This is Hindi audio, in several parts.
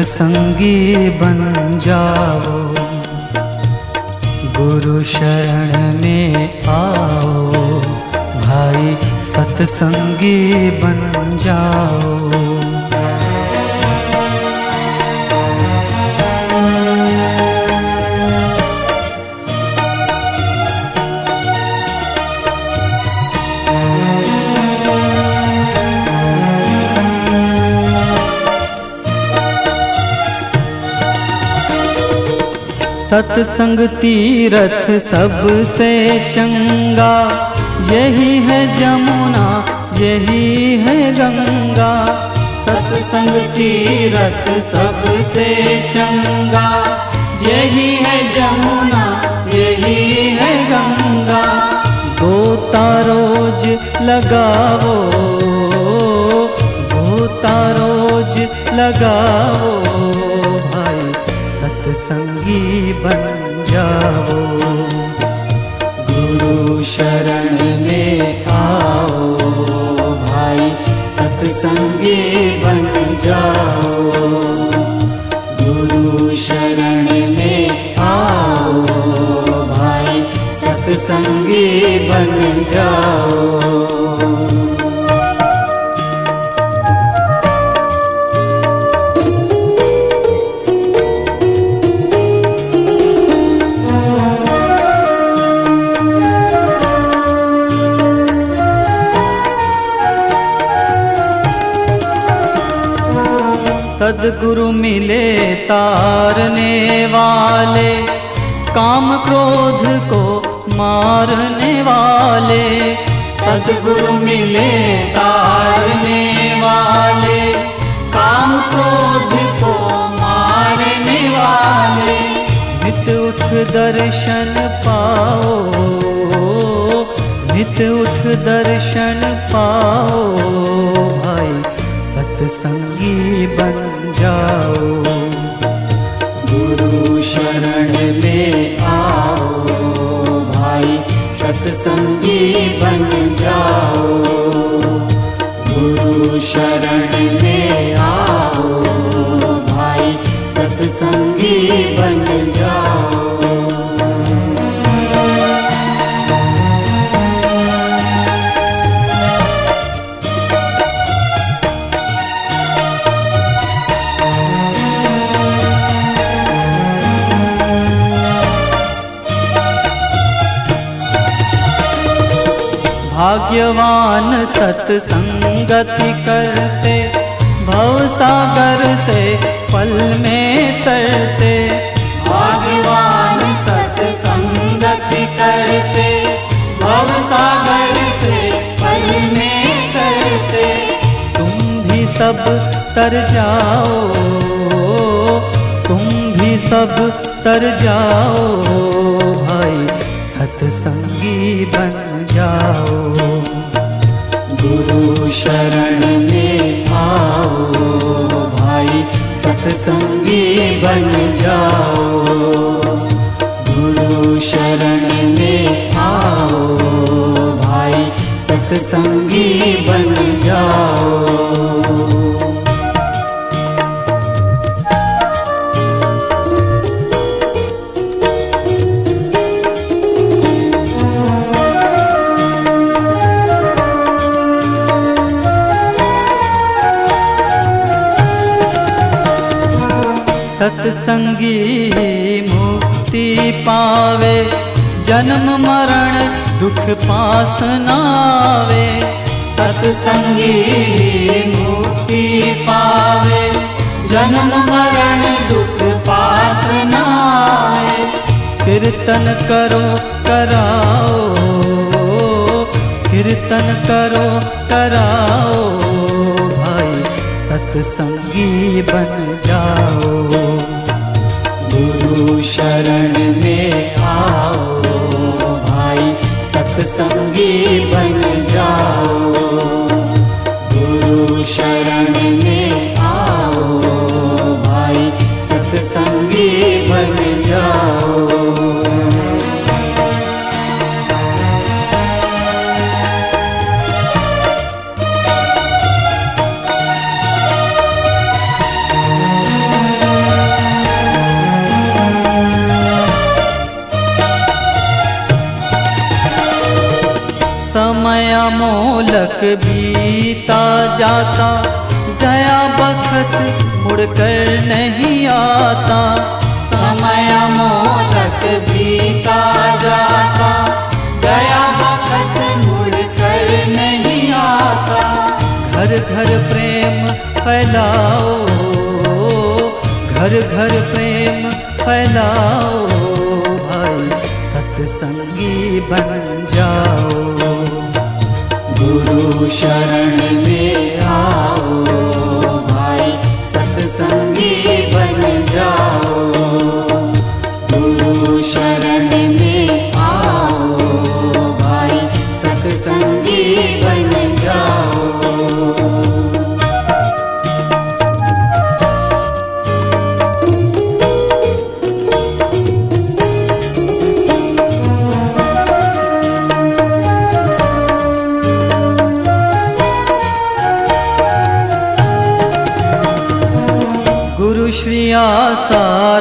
सत्संगी बन जाओ। गुरु शरण में आओ। भाई सत्संगी बन जाओ। सत्संग तीरथ सबसे चंगा। यही है जमुना, यही है गंगा। सत्संग तीरथ सबसे चंगा। यही है जमुना, यही है गंगा। गोता रोज लगाओ बन जाओ गुरु शरण में आओ भाई सत्संगी बन जाओ। गुरु शरण में आओ भाई सत्संगी बन जाओ सदगुरु मिले तारने वाले, काम क्रोध को मारने वाले। सदगुरु मिले तारने वाले, काम क्रोध को मारने वाले। नित उठ दर्शन पाओ, नित उठ दर्शन पाओ। सत्संगी बन जाओ। भाग्यवान सत्संगति करते भव सागर से पल में तरते भाग्यवान सत्संगति करते भव सागर से पल में तरते तुम भी सब तर जाओ तुम भी सब तर जाओ भाई सत्संगी बन जाओ। गुरु शरण में आओ। भाई सत्संगी बन जाओ। गुरु शरण में आओ। भाई सत्संगी सत्संगी मुक्ति पावे, जन्म, मरण, दुख पास नावे सत्संगी मुक्ति पावे, जन्म, मरण, दुख पास नावे कीर्तन करो, कराओ, कीर्तन करो, कराओ, भाई, सत्संगी बन जाओ। गुरु शरण मोलक बीता जाता गया बखत मुड़कर नहीं आता। समय मोदक बीता जाता गया बखत मुड़कर नहीं आता। घर घर प्रेम फैलाओ घर घर प्रेम फैलाओ। शरण में आओ भाई सत्संगी बन जाओ। गुरु श्री आसाराम हमारे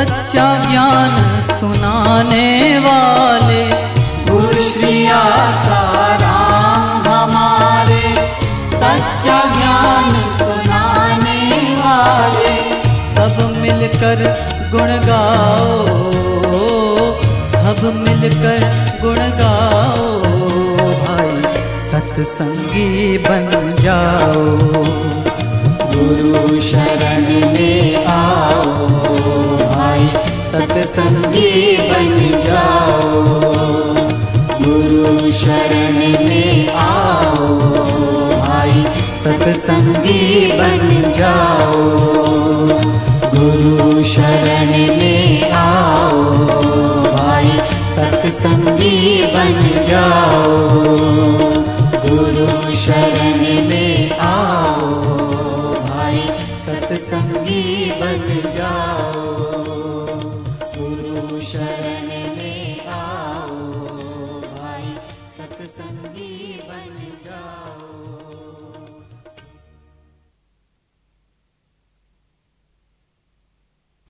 सच्चा ज्ञान सुनाने वाले। गुरु श्री आसाराम हमारे। सच्चा ज्ञान सुनाने वाले। सब मिलकर गुण गाओ। सब मिलकर गुण गाओ। भाई सत्संगी बन जाओ। गुरु शरण में आओ। सत्संगी बन जाओ। गुरु शरण में आओ। भाई, सत्संगी बन जाओ। गुरु शरण में आओ। भाई, सत्संगी बन जाओ।